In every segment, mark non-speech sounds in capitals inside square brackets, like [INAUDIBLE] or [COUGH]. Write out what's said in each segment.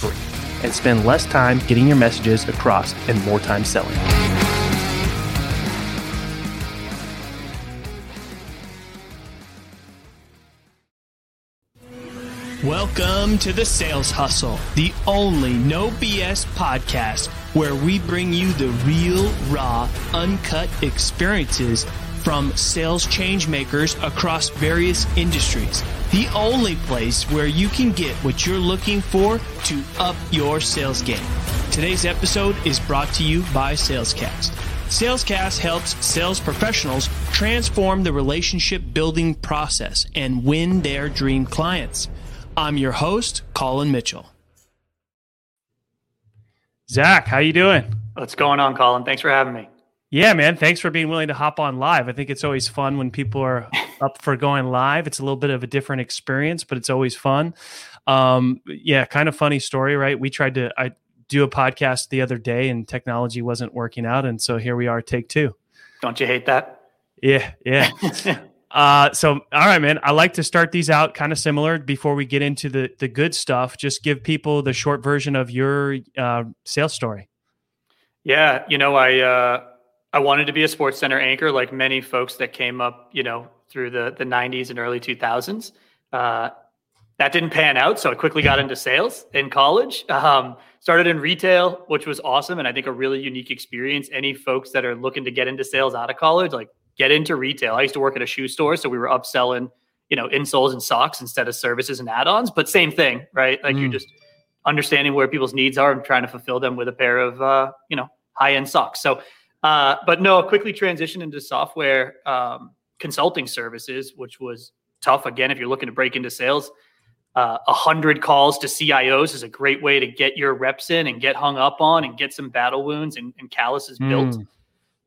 free and spend less time getting your messages across and more time selling. Welcome to the Sales Hustle, the only no BS podcast where we bring you the real, raw, uncut experiences from sales change makers across various industries. The only place where you can get what you're looking for to up your sales game. Today's episode is brought to you by Salescast. Salescast helps sales professionals transform the relationship building process and win their dream clients. I'm your host, Colin Mitchell. Zach, how you doing? What's going on, Colin? Thanks for having me. Yeah, man. Thanks for being willing to hop on live. I think it's always fun when people are [LAUGHS] up for going live. It's a little bit of a different experience, but it's always fun. Um, yeah, kind of funny story, right? We tried to I do a podcast the other day and technology wasn't working out. And so here we are, take two. Don't you hate that? Yeah, yeah. [LAUGHS] uh, so all right, man. I like to start these out kind of similar before we get into the the good stuff. Just give people the short version of your uh, sales story. Yeah, you know, I uh I wanted to be a SportsCenter anchor, like many folks that came up, you know, through the the '90s and early 2000s. Uh, that didn't pan out, so I quickly got into sales in college. Um, started in retail, which was awesome, and I think a really unique experience. Any folks that are looking to get into sales out of college, like get into retail. I used to work at a shoe store, so we were upselling, you know, insoles and socks instead of services and add-ons, but same thing, right? Like mm. you're just understanding where people's needs are and trying to fulfill them with a pair of, uh, you know, high-end socks. So uh, but no, quickly transitioned into software um, consulting services, which was tough. Again, if you're looking to break into sales, uh, a uh, hundred calls to CIOs is a great way to get your reps in and get hung up on and get some battle wounds and, and calluses mm. built.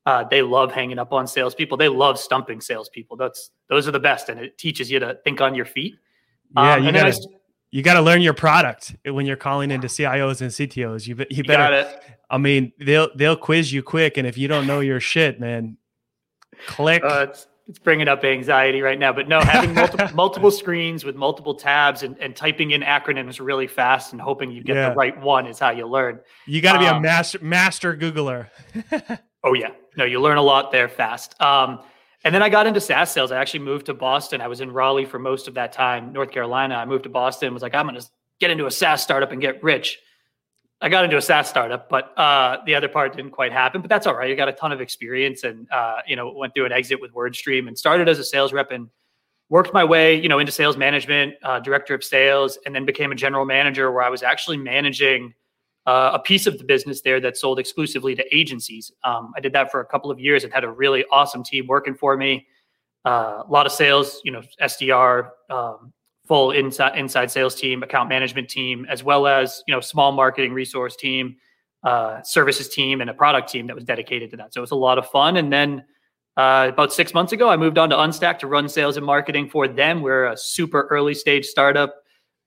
Uh, they love hanging up on salespeople. They love stumping salespeople. That's those are the best, and it teaches you to think on your feet. Yeah, um, you got to you got to learn your product when you're calling into CIOs and CTOs. You you better I mean, they'll they'll quiz you quick, and if you don't know your shit, man, click. Uh, it's, it's bringing up anxiety right now, but no, having multiple [LAUGHS] multiple screens with multiple tabs and, and typing in acronyms really fast and hoping you get yeah. the right one is how you learn. You got to be um, a master master Googler. [LAUGHS] oh yeah, no, you learn a lot there fast. Um, and then I got into SaaS sales. I actually moved to Boston. I was in Raleigh for most of that time, North Carolina. I moved to Boston. Was like, I'm going to get into a SaaS startup and get rich. I got into a SaaS startup, but uh, the other part didn't quite happen. But that's all right. You got a ton of experience, and uh, you know, went through an exit with WordStream and started as a sales rep and worked my way, you know, into sales management, uh, director of sales, and then became a general manager where I was actually managing uh, a piece of the business there that sold exclusively to agencies. Um, I did that for a couple of years and had a really awesome team working for me. Uh, a lot of sales, you know, SDR, um, full inside inside sales team, account management team, as well as you know small marketing resource team, uh, services team, and a product team that was dedicated to that. So it was a lot of fun. And then uh, about six months ago, I moved on to Unstack to run sales and marketing for them. We're a super early stage startup,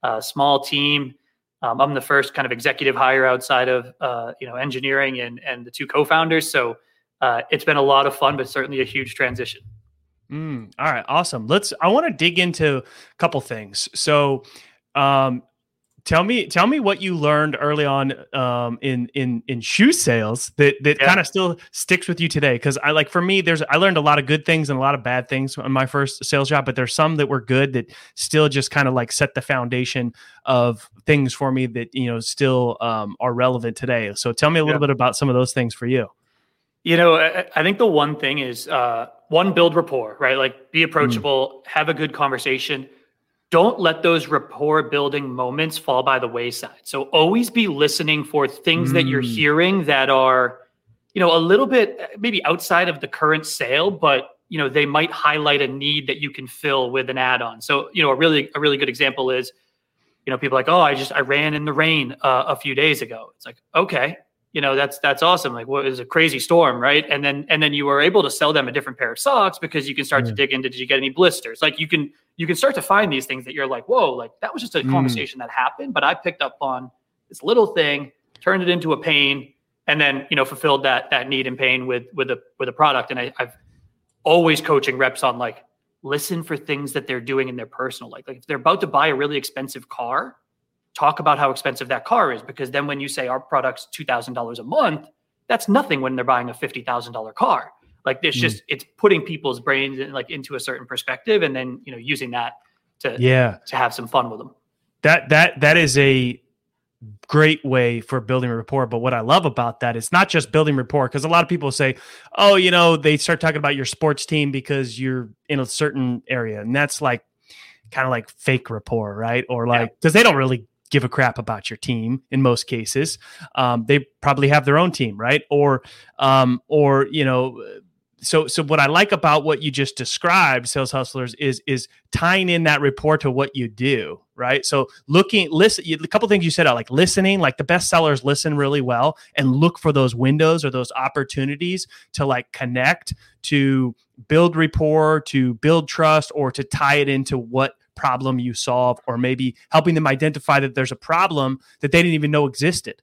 uh, small team. Um, I'm the first kind of executive hire outside of uh, you know engineering and and the two co-founders. So uh, it's been a lot of fun, but certainly a huge transition. Mm, all right, awesome. Let's. I want to dig into a couple things. So, um, tell me, tell me what you learned early on um, in in in shoe sales that that yeah. kind of still sticks with you today. Because I like for me, there's I learned a lot of good things and a lot of bad things in my first sales job, but there's some that were good that still just kind of like set the foundation of things for me that you know still um, are relevant today. So, tell me a little yeah. bit about some of those things for you. You know, I, I think the one thing is. Uh, one build rapport right like be approachable mm. have a good conversation don't let those rapport building moments fall by the wayside so always be listening for things mm. that you're mm. hearing that are you know a little bit maybe outside of the current sale but you know they might highlight a need that you can fill with an add-on so you know a really a really good example is you know, people like, oh, I just I ran in the rain uh, a few days ago. It's like, okay, you know, that's that's awesome. Like, what is a crazy storm, right? And then and then you were able to sell them a different pair of socks because you can start to dig into did you get any blisters? Like you can you can start to find these things that you're like, whoa, like that was just a mm. conversation that happened, but I picked up on this little thing, turned it into a pain, and then you know fulfilled that that need and pain with with a with a product. And I, I've always coaching reps on like listen for things that they're doing in their personal life. Like if they're about to buy a really expensive car, talk about how expensive that car is because then when you say our product's $2000 a month, that's nothing when they're buying a $50,000 car. Like it's mm. just it's putting people's brains in, like into a certain perspective and then, you know, using that to yeah, to have some fun with them. That that that is a great way for building rapport. But what I love about that is not just building rapport, because a lot of people say, oh, you know, they start talking about your sports team because you're in a certain area. And that's like kind of like fake rapport, right? Or like, because yeah. they don't really give a crap about your team in most cases. Um, they probably have their own team, right? Or, um, or, you know, so so what I like about what you just described, sales hustlers, is is tying in that report to what you do, right? So looking, listen, a couple things you said like listening, like the best sellers listen really well and look for those windows or those opportunities to like connect, to build rapport, to build trust, or to tie it into what problem you solve, or maybe helping them identify that there's a problem that they didn't even know existed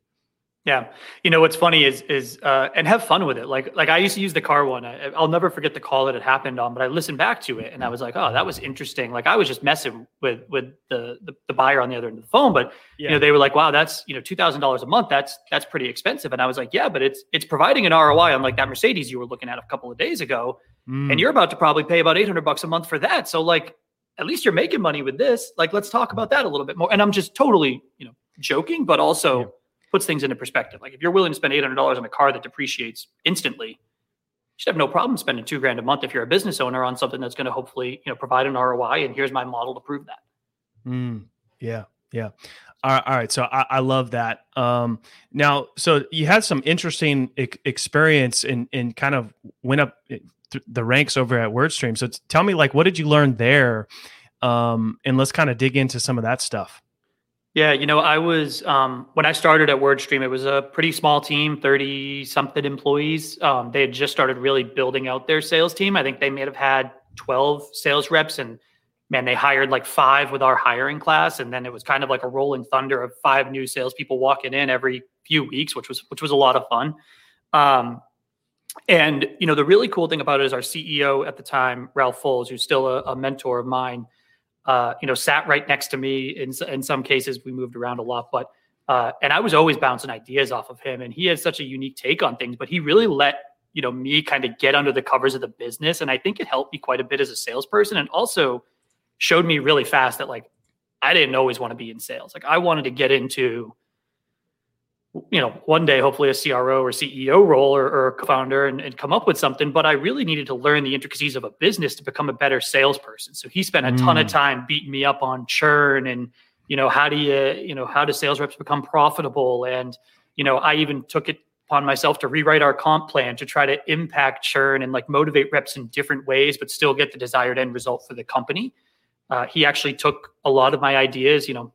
yeah, you know what's funny is is uh, and have fun with it. Like like I used to use the car one. I, will never forget the call that it happened on. But I listened back to it and I was like, oh, that was interesting. Like I was just messing with with the the, the buyer on the other end of the phone, but yeah. you know they were like, wow, that's you know two thousand dollars a month. That's that's pretty expensive. And I was like, yeah, but it's it's providing an ROI on like that Mercedes you were looking at a couple of days ago, mm. and you're about to probably pay about eight hundred bucks a month for that. So like at least you're making money with this. Like let's talk about that a little bit more. And I'm just totally you know joking, but also. Yeah puts things into perspective. Like if you're willing to spend $800 on a car that depreciates instantly, you should have no problem spending two grand a month if you're a business owner on something that's going to hopefully, you know, provide an ROI. And here's my model to prove that. Mm, yeah. Yeah. All right, all right. So I, I love that. Um, now, so you had some interesting experience and in, in kind of went up eh, th- the ranks over at WordStream. So t- tell me, like, what did you learn there? Um, and let's kind of dig into some of that stuff. Yeah, you know, I was um, when I started at WordStream, it was a pretty small team, thirty something employees. Um, they had just started really building out their sales team. I think they may have had twelve sales reps, and man, they hired like five with our hiring class, and then it was kind of like a rolling thunder of five new salespeople walking in every few weeks, which was which was a lot of fun. Um, and you know, the really cool thing about it is our CEO at the time, Ralph Folz, who's still a, a mentor of mine uh, you know, sat right next to me. In in some cases, we moved around a lot, but uh, and I was always bouncing ideas off of him. And he had such a unique take on things, but he really let you know me kind of get under the covers of the business, and I think it helped me quite a bit as a salesperson, and also showed me really fast that like I didn't always want to be in sales. Like I wanted to get into you know, one day, hopefully a CRO or CEO role or, or a co-founder and, and, come up with something. But I really needed to learn the intricacies of a business to become a better salesperson. So he spent a mm. ton of mm. time beating me up on churn and, you know, how do you, you know, how do sales reps become profitable? And, you know, I even took it upon myself to rewrite our comp plan to try to impact churn and like motivate reps in different ways, but still get the desired end result for the company. Uh, he actually took a lot of my ideas, you know,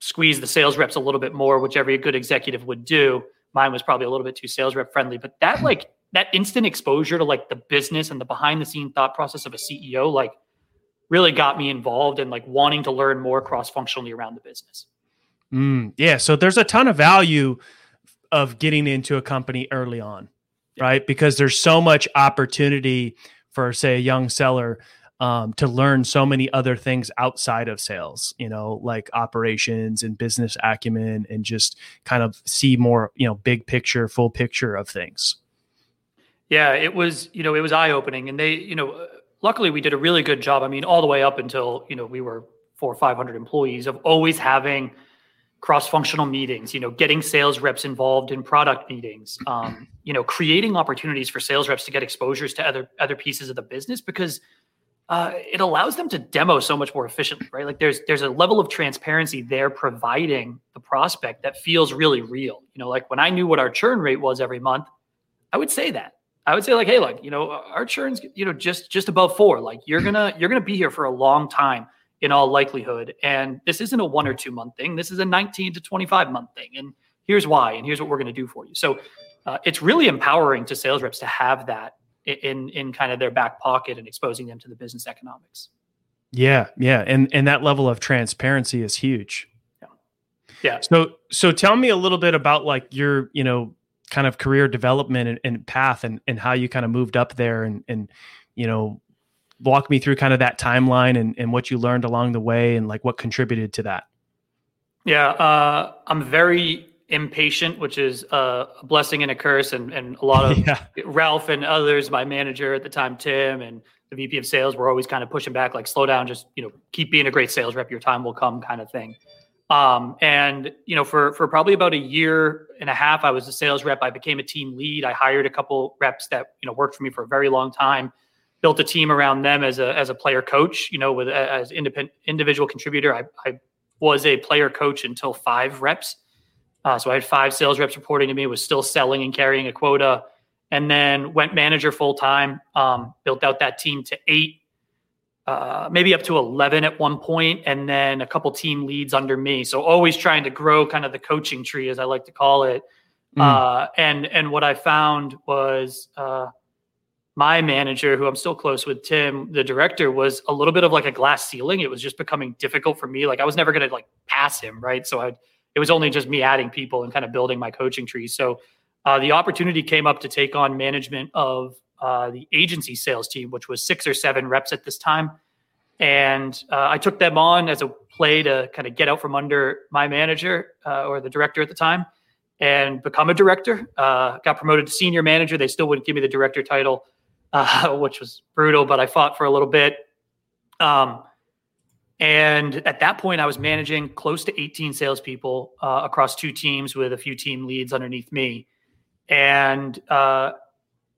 squeeze the sales reps a little bit more, which every good executive would do. Mine was probably a little bit too sales rep friendly, but that hmm. like that instant exposure to like the business and the behind the scene thought process of a CEO, like really got me involved and in, like wanting to learn more cross functionally around the business. Mm, yeah. So there's a ton of value of getting into a company early on, yeah. right? Because there's so much opportunity for, say, a young seller um, to learn so many other things outside of sales, you know, like operations and business acumen, and just kind of see more, you know, big picture, full picture of things. Yeah, it was, you know, it was eye opening, and they, you know, luckily we did a really good job. I mean, all the way up until you know we were four or five hundred employees of always having cross-functional meetings you know getting sales reps involved in product meetings um, you know creating opportunities for sales reps to get exposures to other other pieces of the business because uh, it allows them to demo so much more efficiently, right? Like there's there's a level of transparency they're providing the prospect that feels really real. You know, like when I knew what our churn rate was every month, I would say that. I would say like, hey, look, you know, our churn's you know just just above four. Like you're gonna you're gonna be here for a long time. in all likelihood. And this isn't a one or two month thing. This is a 19 to 25 month thing. And here's why, and here's what we're to do for you. So uh, it's really empowering to sales reps to have that in in kind of their back pocket and exposing them to the business economics. Yeah, yeah, and and that level of transparency is huge. Yeah. Yeah. So so tell me a little bit about like your, you know, kind of career development and, and path and, and how you kind of moved up there and and you know walk me through kind of that timeline and, and what you learned along the way and like what contributed to that. Yeah, uh, I'm very impatient, which is a blessing and a curse. And, and a lot of [LAUGHS] yeah. Ralph and others, my manager at the time, Tim, and the VP of sales were always kind of pushing back, like, slow down, just, you know, keep being a great sales rep. Your time will come kind of thing. Um, and, you know, for, for probably about a year and a half, I was a sales rep. I became a team lead. I hired a couple reps that, you know, worked for me for a very long time built a team around them as a as a player coach. You know, with as independent individual contributor, I, I was a player coach until five reps. Uh, so I had five sales reps reporting to me. Was still selling and carrying a quota, and then went manager full time. Um, built out that team to eight, uh, maybe up to eleven at one point, and then a couple team leads under me. So always trying to grow kind of the coaching tree, as I like to call it. Mm. Uh, and and what I found was uh, my manager, who I'm still close with, Tim, the director, was a little bit of like a glass ceiling. It was just becoming difficult for me. Like I was never going to like pass him, right? So I, it was only just me adding people and kind of building my coaching tree. So uh, the opportunity came up to take on management of uh, the agency sales team, which was six or seven reps at this time. And uh, I took them on as a play to kind of get out from under my manager uh, or the director at the time and become a director. Uh, got promoted to senior manager. They still wouldn't give me the director title uh, [LAUGHS] which was brutal, but I fought for a little bit. Um, and at that point, I was managing close to 18 salespeople uh, across two teams with a few team leads underneath me. And uh,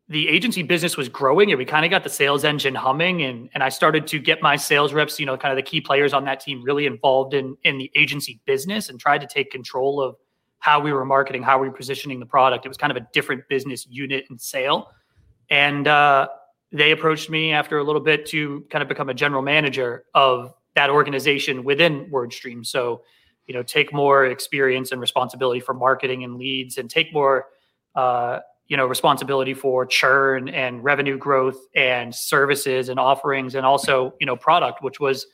the agency business was growing and we kind of got the sales engine humming. And, and I started to get my sales reps, you know, kind of the key players on that team really involved in, in the agency business and tried to take control of how we were marketing, how we were positioning the product. It was kind of a different business unit and sale. And uh, they approached me after a little bit to kind of become a general manager of that organization within WordStream. So, you know, take more experience and responsibility for marketing and leads, and take more, uh, you know, responsibility for churn and revenue growth and services and offerings, and also, you know, product, which was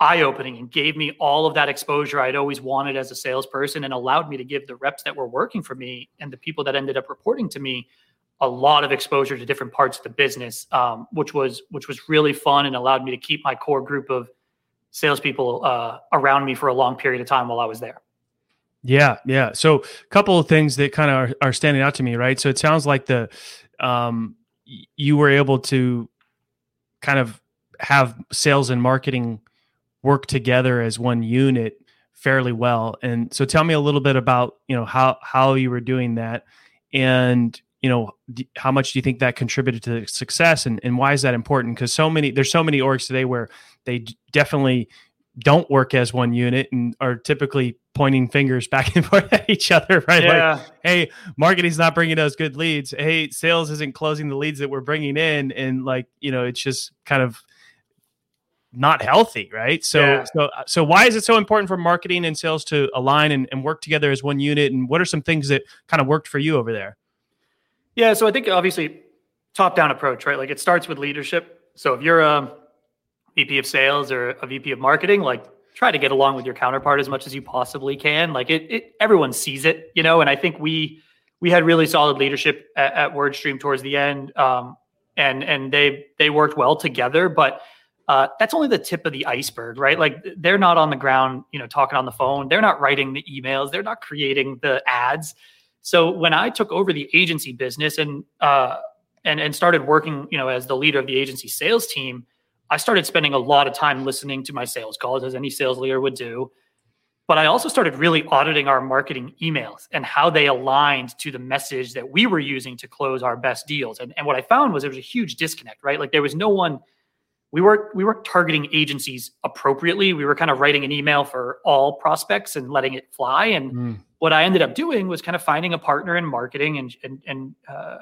eye opening and gave me all of that exposure I'd always wanted as a salesperson, and allowed me to give the reps that were working for me and the people that ended up reporting to me a lot of exposure to different parts of the business, um, which was which was really fun and allowed me to keep my core group of salespeople uh, around me for a long period of time while I was there. Yeah, yeah. So a couple of things that kind of are, are standing out to me, right? So it sounds like the um, you were able to kind of have sales and marketing work together as one unit fairly well. And so tell me a little bit about, you know, how how you were doing that and you know how much do you think that contributed to the success and, and why is that important? Because so many there's so many orgs today where they definitely don't work as one unit and are typically pointing fingers [LAUGHS] back and forth at each other right? Yeah. like hey marketing's not bringing us good leads. Hey sales isn't closing the leads that we're bringing in. And like you know it's just kind of not healthy right? So yeah. so uh, so why is it so important for marketing and sales to align and, and work together as one unit? And what are some things that kind of worked for you over there yeah, so I think obviously top down approach, right? Like it starts with leadership. So if you're a VP of sales or a VP of marketing, like try to get along with your counterpart as much as you possibly can. Like it, it everyone sees it, you know. And I think we we had really solid leadership at, at WordStream towards the end, um, and and they they worked well together. But uh, that's only the tip of the iceberg, right? Like they're not on the ground, you know, talking on the phone. They're not writing the emails. They're not creating the ads. So when I took over the agency business and uh, and and started working, you know, as the leader of the agency sales team, I started spending a lot of time listening to my sales calls, as any sales leader would do. But I also started really auditing our marketing emails and how they aligned to the message that we were using to close our best deals. And, and what I found was there was a huge disconnect, right? Like there was no one we weren't we weren't targeting agencies appropriately. We were kind of writing an email for all prospects and letting it fly. And mm. What I ended up doing was kind of finding a partner in marketing, and and and uh,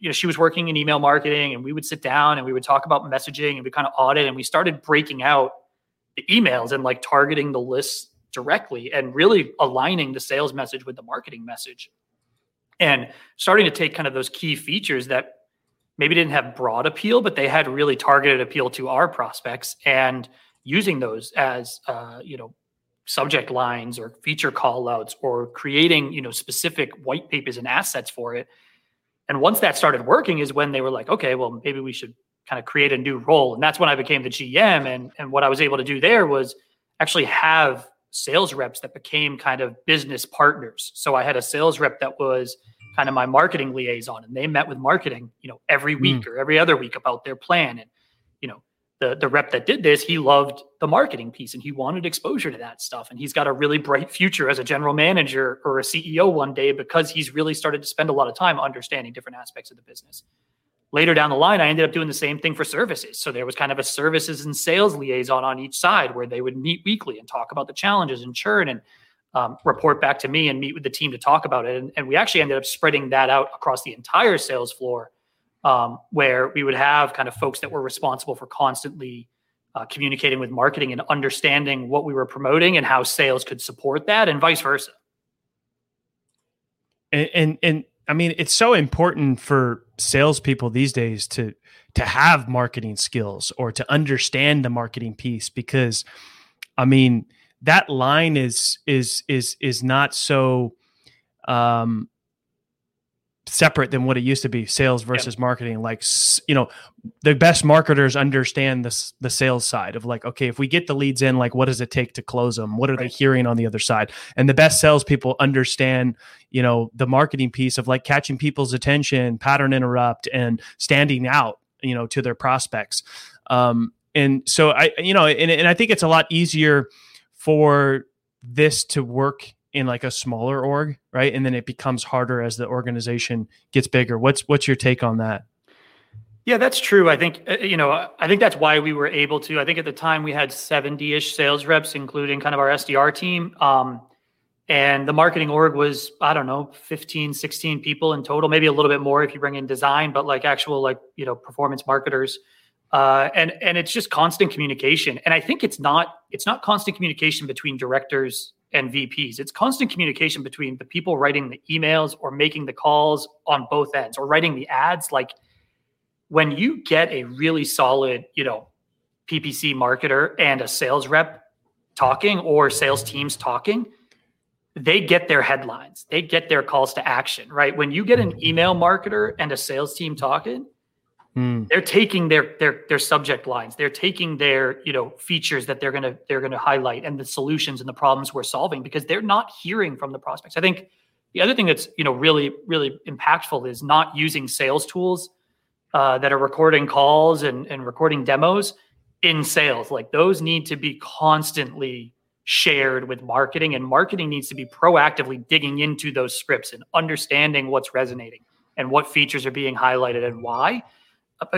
you know she was working in email marketing, and we would sit down and we would talk about messaging, and we kind of audit, and we started breaking out the emails and like targeting the lists directly and really aligning the sales message with the marketing message. And starting to take kind of those key features that maybe didn't have broad appeal but they had really targeted appeal to our prospects and using those as uh, you know subject lines or feature call outs or creating you know specific white papers and assets for it and once that started working is when they were like okay well maybe we should kind of create a new role and that's when i became the gm and and what i was able to do there was actually have sales reps that became kind of business partners. So I had a sales rep that was kind of my marketing liaison and they met with marketing, you know, every hmm. week mm. or every other week about their plan. And, you know, the, the rep that did this, he loved the marketing piece and he wanted exposure to that stuff. And he's got a really bright future as a general manager or a CEO one day because he's really started to spend a lot of time understanding different aspects of the business later down the line, I ended up doing the same thing for services. So there was kind of a services and sales liaison on each side where they would meet weekly and talk about the challenges and churn and um, report back to me and meet with the team to talk about it. And, and, we actually ended up spreading that out across the entire sales floor, um, where we would have kind of folks that were responsible for constantly uh, communicating with marketing and understanding what we were promoting and how sales could support that, and vice versa. And and, and I mean, it's so important for salespeople these days to to have marketing skills or to understand the marketing piece because, I mean, that line is is is is not so um, separate than what it used to be sales versus yep. marketing like you know the best marketers understand this the sales side of like okay if we get the leads in like what does it take to close them what are right. they hearing on the other side and the best salespeople understand you know the marketing piece of like catching people's attention pattern interrupt and standing out you know to their prospects um and so i you know and, and i think it's a lot easier for this to work in like a smaller org, right? And then it becomes harder as the organization gets bigger. What's what's your take on that? Yeah, that's true. I think uh, you know, I think that's why we were able to. I think at the time we had 70-ish sales reps including kind of our SDR team. Um, and the marketing org was I don't know, 15, 16 people in total, maybe a little bit more if you bring in design, but like actual like, you know, performance marketers. Uh, and and it's just constant communication. And I think it's not it's not constant communication between directors and VPs. It's constant communication between the people writing the emails or making the calls on both ends or writing the ads. Like when you get a really solid, you know, PPC marketer and a sales rep talking or sales teams talking, they get their headlines, they get their calls to action, right? When you get an mm-hmm. email marketer and a sales team talking, Mm. They're taking their their their subject lines. They're taking their you know features that they're gonna they're gonna highlight and the solutions and the problems we're solving because they're not hearing from the prospects. I think the other thing that's you know really really impactful is not using sales tools uh, that are recording calls and and recording demos in sales. Like those need to be constantly shared with marketing, and marketing needs to be proactively digging into those scripts and understanding what's resonating and what features are being highlighted and why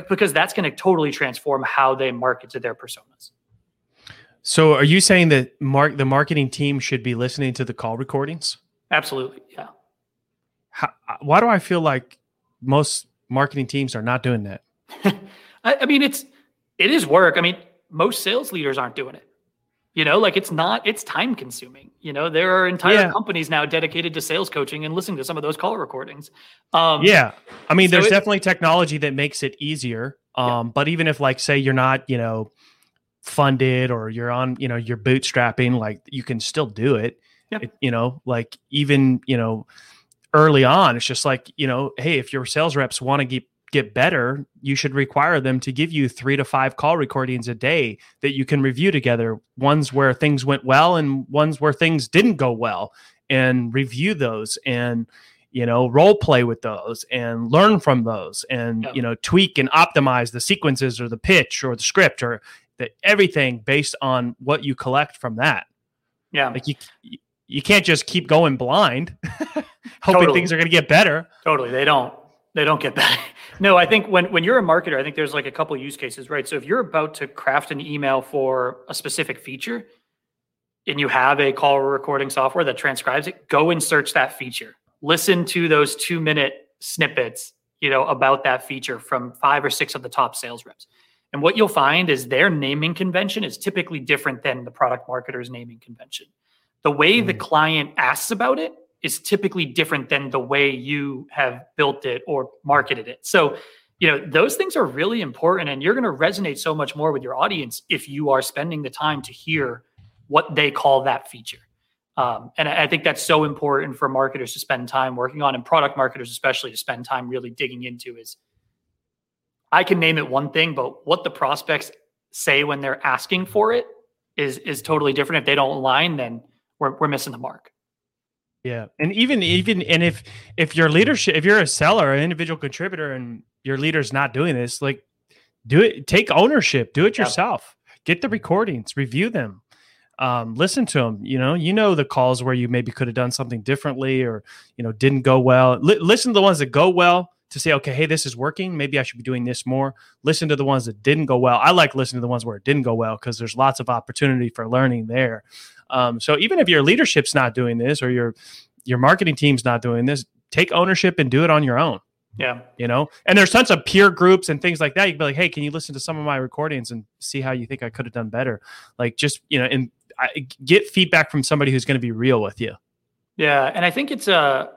because that's going to totally transform how they market to their personas. So, are you saying that mark the marketing team should be listening to the call recordings? Absolutely, yeah. How, uh, why do I feel like most marketing teams are not doing that? [LAUGHS] I, I mean, it's it is work. I mean, most sales leaders aren't doing it. You know, like it's not, it's time consuming. You know, there are entire yeah. companies now dedicated to sales coaching and listening to some of those call recordings. Um, yeah. I mean, so there's it, definitely technology that makes it easier. Um, yeah. But even if, like, say you're not, you know, funded or you're on, you know, you're bootstrapping, like you can still do it. It, you know, like even, you know, early on, it's just like, you know, hey, if your sales reps want to get get better, you should require them to give you three to five call recordings a day that you can review together. Ones where things went well and ones where things didn't go well, and review those and you know role play with those and learn from those and yeah. you know tweak and optimize the sequences or the pitch or the script or the, everything based on what you collect from that. Yeah, like you you can't just keep going blind, [LAUGHS] hoping totally. things are going to get better. Totally, they don't. They don't get that. [LAUGHS] no, I think when when you're a marketer, I think there's like a couple use cases, right? So if you're about to craft an email for a specific feature and you have a call recording software that transcribes it, go and search that feature. Listen to those 2-minute snippets, you know, about that feature from five or six of the top sales reps. And what you'll find is their naming convention is typically different than the product marketer's naming convention. The way mm-hmm. the client asks about it is typically different than the way you have built it or marketed it. So, you know, those things are really important and you're going to resonate so much more with your audience if you are spending the time to hear what they call that feature. Um, and I think that's so important for marketers to spend time working on and product marketers, especially to spend time really digging into is I can name it one thing, but what the prospects say when they're asking for it is, is totally different. If they don't align, then we're, we're missing the mark. Yeah. And even even and if if your leadership if you're a seller, an individual contributor and your leader's not doing this, like do it take ownership, do it yourself. Yeah. Get the recordings, review them. Um, listen to them. You know, you know the calls where you maybe could have done something differently or you know didn't go well. L- listen to the ones that go well to say, okay, hey, this is working. Maybe I should be doing this more. Listen to the ones that didn't go well. I like listening to the ones where it didn't go well because there's lots of opportunity for learning there. Um, so even if your leadership's not doing this or your your marketing team's not doing this, take ownership and do it on your own. Yeah. You know, and there's tons of peer groups and things like that. You can be like, hey, can you listen to some of my recordings and see how you think I could have done better? Like, just, you know, and I, get feedback from somebody who's going to be real with you. Yeah. And I think it's uh,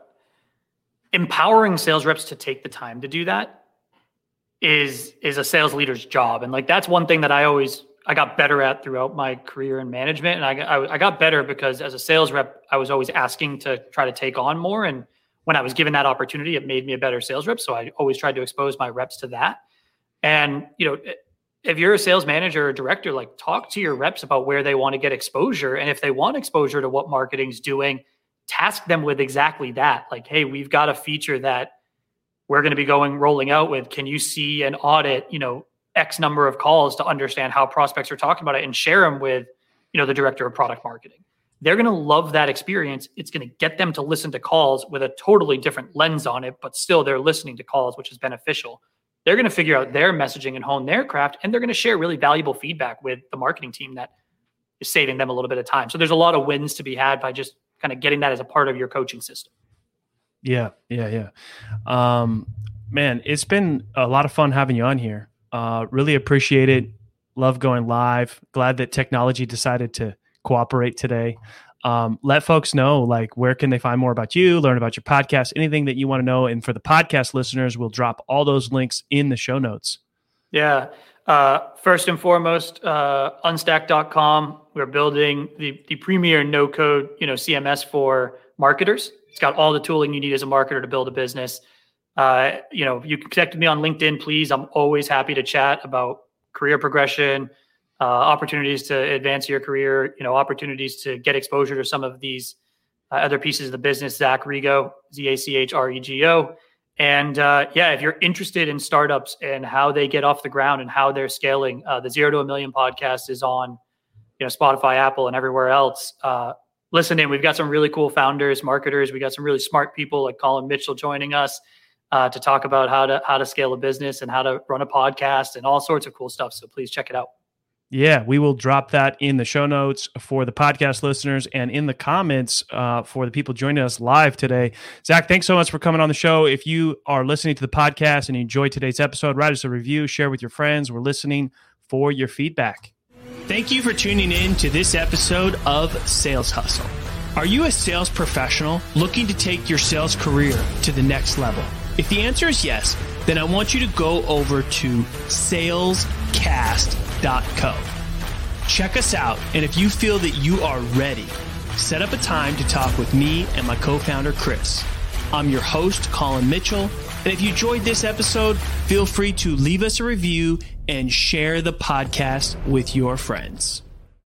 empowering sales reps to take the time to do that is is a sales leader's job. And like, that's one thing that I always I got better at throughout my career in management. And I, I, I, got better because as a sales rep, I was always asking to try to take on more. And when I was given that opportunity, it made me a better sales rep. So I always tried to expose my reps to that. And, you know, if you're a sales manager or director, like talk to your reps about where they want to get exposure. And if they want exposure to what marketing's doing, task them with exactly that. Like, hey, we've got a feature that we're going to be going rolling out with. Can you see an audit, you know, X number of calls to understand how prospects are talking about it and share them with, you know, the director of product marketing. They're going to love that experience. It's going to get them to listen to calls with a totally different lens on it, but still they're listening to calls, which is beneficial. They're going to figure out their messaging and hone their craft, and they're going to share really valuable feedback with the marketing team that is saving them a little bit of time. So there's a lot of wins to be had by just kind of getting that as a part of your coaching system. Yeah, yeah, yeah. Um, man, it's been a lot of fun having you on here. Uh, really appreciate it. Love going live. Glad that technology decided to cooperate today. Um, let folks know like where can they find more about you, learn about your podcast, anything that you want to know. And for the podcast listeners, we'll drop all those links in the show notes. Yeah. Uh, first and foremost, uh, unstack.com. We're building the, the premier no code, you know, CMS for marketers. It's got all the tooling you need as a marketer to build a business. Uh, you know, you can connect with me on LinkedIn, please. I'm always happy to chat about career progression, uh, opportunities to advance your career, you know, opportunities to get exposure to some of these uh, other pieces of the business. Zach Rego, Z A C H R E G O. And uh, yeah, if you're interested in startups and how they get off the ground and how they're scaling, uh, the Zero to a Million podcast is on, you know, Spotify, Apple, and everywhere else. Uh, listen in. We've got some really cool founders, marketers. We got some really smart people like Colin Mitchell joining us uh, to talk about how to how to scale a business and how to run a podcast and all sorts of cool stuff. So please check it out. Yeah, we will drop that in the show notes for the podcast listeners and in the comments uh, for the people joining us live today. Zach, thanks so much for coming on the show. If you are listening to the podcast and you enjoyed today's episode, write us a review, share with your friends. We're listening for your feedback. Thank you for tuning in to this episode of Sales Hustle. Are you a sales professional looking to take your sales career to the next level? If the answer is yes, then I want you to go over to salescast.co. Check us out, and if you feel that you are ready, set up a time to talk with me and my co founder, Chris. I'm your host, Colin Mitchell, and if you enjoyed this episode, feel free to leave us a review and share the podcast with your friends.